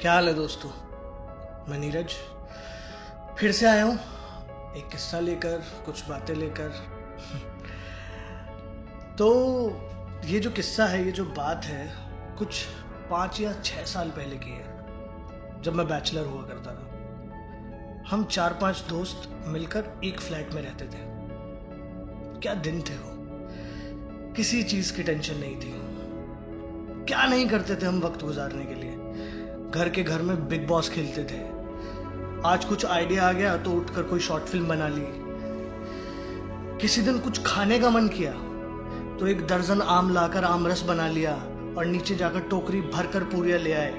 क्या हाल है दोस्तों? मैं नीरज। फिर से आया हूँ। एक किस्सा लेकर, कुछ बातें लेकर। तो ये जो किस्सा है, ये जो बात है, कुछ पाँच या छः साल पहले की है, जब मैं बैचलर हुआ करता था। हम चार पाँच दोस्त मिलकर एक फ्लैट में रहते थे। क्या दिन थे वो? किसी चीज़ की टेंशन नहीं थी। क्या नहीं करते थे हम वक्त गुजारने के लिए? घर के घर में बिग बॉस खेलते थे। आज कुछ आइडिया आ गया तो उठकर कोई शॉर्ट फ़िल्म बना ली। किसी दिन कुछ खाने का मन किया तो एक दर्जन आम लाकर आम रस बना लिया और नीचे जाकर टोकरी भरकर पूरियाँ ले आए।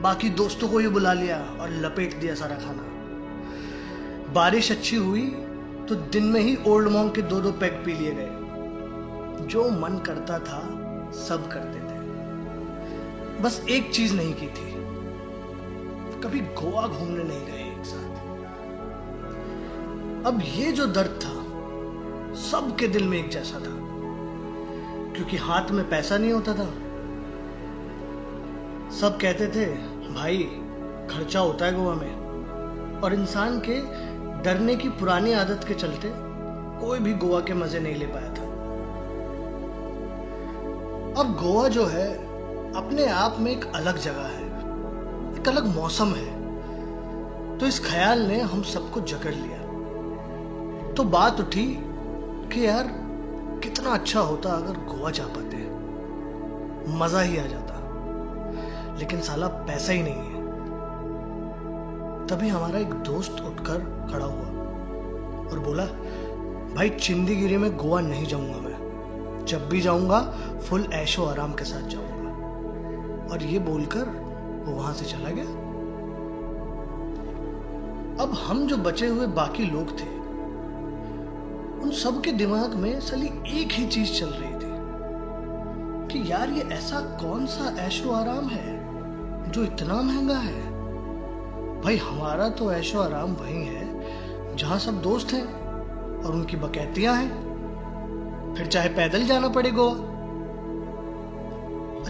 बाकी दोस्तों को ही बुला लिया और लपेट दिया सारा खाना। बारिश अच्छी हुई तो दिन में ही ओल्ड मॉन्ग के दो दो पैक पी लिए गए। जो मन करता था, सब करते थे। बस एक चीज़ नहीं की थी। कभी गोवा घूमने नहीं गए एक साथ। अब ये जो दर्द था, सबके दिल में एक जैसा था। क्योंकि हाथ में पैसा नहीं होता था। सब कहते थे, भाई, खर्चा होता है गोवा में। और इंसान के डरने की पुरानी आदत के चलते कोई भी गोवा के मज़े नहीं ले पाया था। अब गोवा जो है, अपने आप में एक अलग जगह है। एक अलग मौसम है। तो इस ख्याल ने हम सबको जकड़ लिया। तो बात उठी कि यार, कितना अच्छा होता अगर गोवा जा पाते। मज़ा ही आ जाता। लेकिन साला पैसा ही नहीं है। तभी हमारा एक दोस्त उठकर खड़ा हुआ और बोला, भाई, चिंदीगिरी में गोवा नहीं जाऊँगा मैं। जब भी जाऊँगा, फुल ऐशो आराम के साथ जाऊँगा। और ये बोलकर वो वहाँ से चला गया। अब हम जो बचे हुए बाकी लोग थे, उन सबके दिमाग में सली एक ही चीज़ चल रही थी, कि यार ये ऐसा कौन सा ऐशो आराम है, जो इतना महँगा है? भाई, हमारा तो ऐशो आराम वही है, जहाँ सब दोस्त हैं और उनकी बकैतियाँ हैं। फिर चाहे पैदल जाना पड़े गोवा।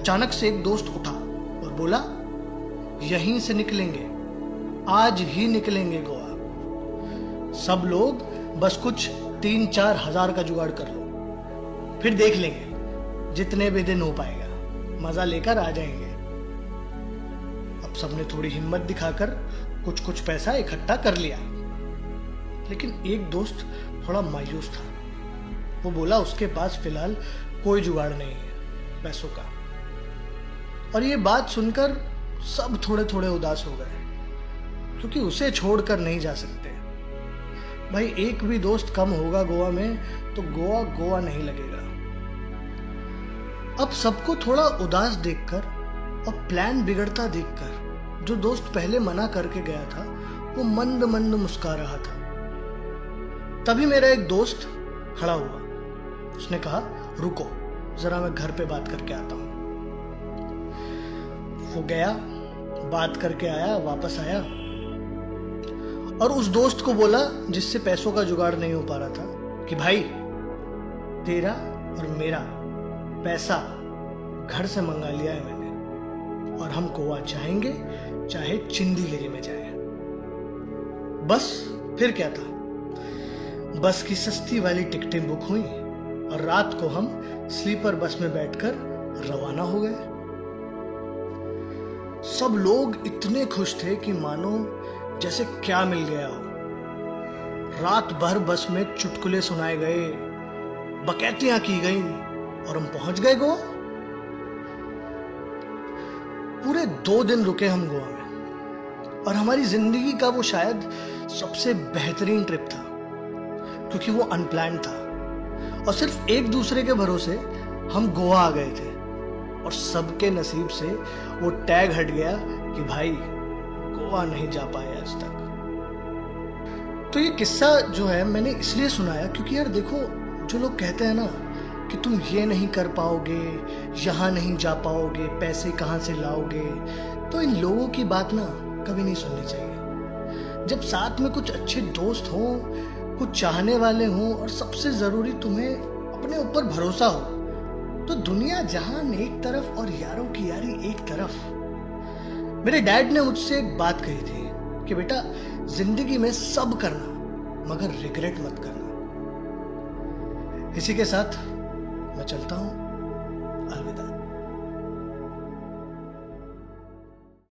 अचानक से एक दोस्त उठा और बोला यहीं से निकलेंगे। आज ही निकलेंगे गोवा। सब लोग बस कुछ तीन चार हज़ार का जुगाड़ कर लो। फिर देख लेंगे, जितने भी दिन हो पाएगा। मज़ा लेकर आ जाएँगे। अब सबने थोड़ी हिम्मत दिखाकर कुछ कुछ पैसा इकट्ठा कर लिया। लेकिन एक दोस्त थोड़ा मायूस था। वो बोला, उसके पास फ़िलहाल कोई जुगाड़ नहीं है, पैसों का। और ये बात सुनकर सब थोड़े थोड़े उदास हो गए, क्योंकि उसे छोड़कर नहीं जा सकते। भाई, एक भी दोस्त कम होगा गोवा में तो गोवा गोवा नहीं लगेगा। अब सबको थोड़ा उदास देखकर और प्लान बिगड़ता देखकर, जो दोस्त पहले मना करके गया था, वो मंद मंद मुस्का रहा था। तभी मेरा एक दोस्त खड़ा हुआ। उसने कहा, रुको, जरा मैं घर पे बात करके आता हूँ। वो गया, बात करके आया, वापस आया। और उस दोस्त को बोला, जिससे पैसों का जुगाड़ नहीं हो पा रहा था, कि भाई, तेरा और मेरा पैसा घर से मंगा लिया है मैंने, और हम गोवा जाएँगे चाहे चिंदी चिंदीगिरी में जाए। बस, फिर क्या था? बस की सस्ती वाली टिकटें बुक हुई, और रात को हम स्लीपर बस में बैठकर रवाना हो गए। सब लोग इतने खुश थे कि मानो जैसे क्या मिल गया हो। रात भर बस में चुटकुले सुनाए गए, बकैतियाँ की गई और हम पहुँच गए गोवा। पूरे दो दिन रुके हम गोवा में और हमारी ज़िंदगी का वो शायद सबसे बेहतरीन ट्रिप था, क्योंकि वो अनप्लान था और सिर्फ़ एक दूसरे के भरोसे हम गोवा आ गए थे और सबके नसीब से वो टैग हट गया कि भाई, गोवा नहीं जा पाए आज तक। तो ये किस्सा जो है, मैंने इसलिए सुनाया क्योंकि यार देखो, जो लोग कहते हैं ना कि तुम ये नहीं कर पाओगे, यहाँ नहीं जा पाओगे, पैसे कहाँ से लाओगे तो इन लोगों की बात ना कभी नहीं सुननी चाहिए। जब साथ में कुछ अच्छे दोस्त हों, कुछ चाहने वाले हों और सबसे ज़रूरी तुम्हें अपने ऊपर भरोसा हो तो दुनिया जहान एक तरफ़ और यारों की यारी एक तरफ़। मेरे डैड ने मुझसे एक बात कही थी कि बेटा, ज़िंदगी में सब करना, मगर रिग्रेट मत करना। इसी के साथ मैं चलता हूँ। अलविदा।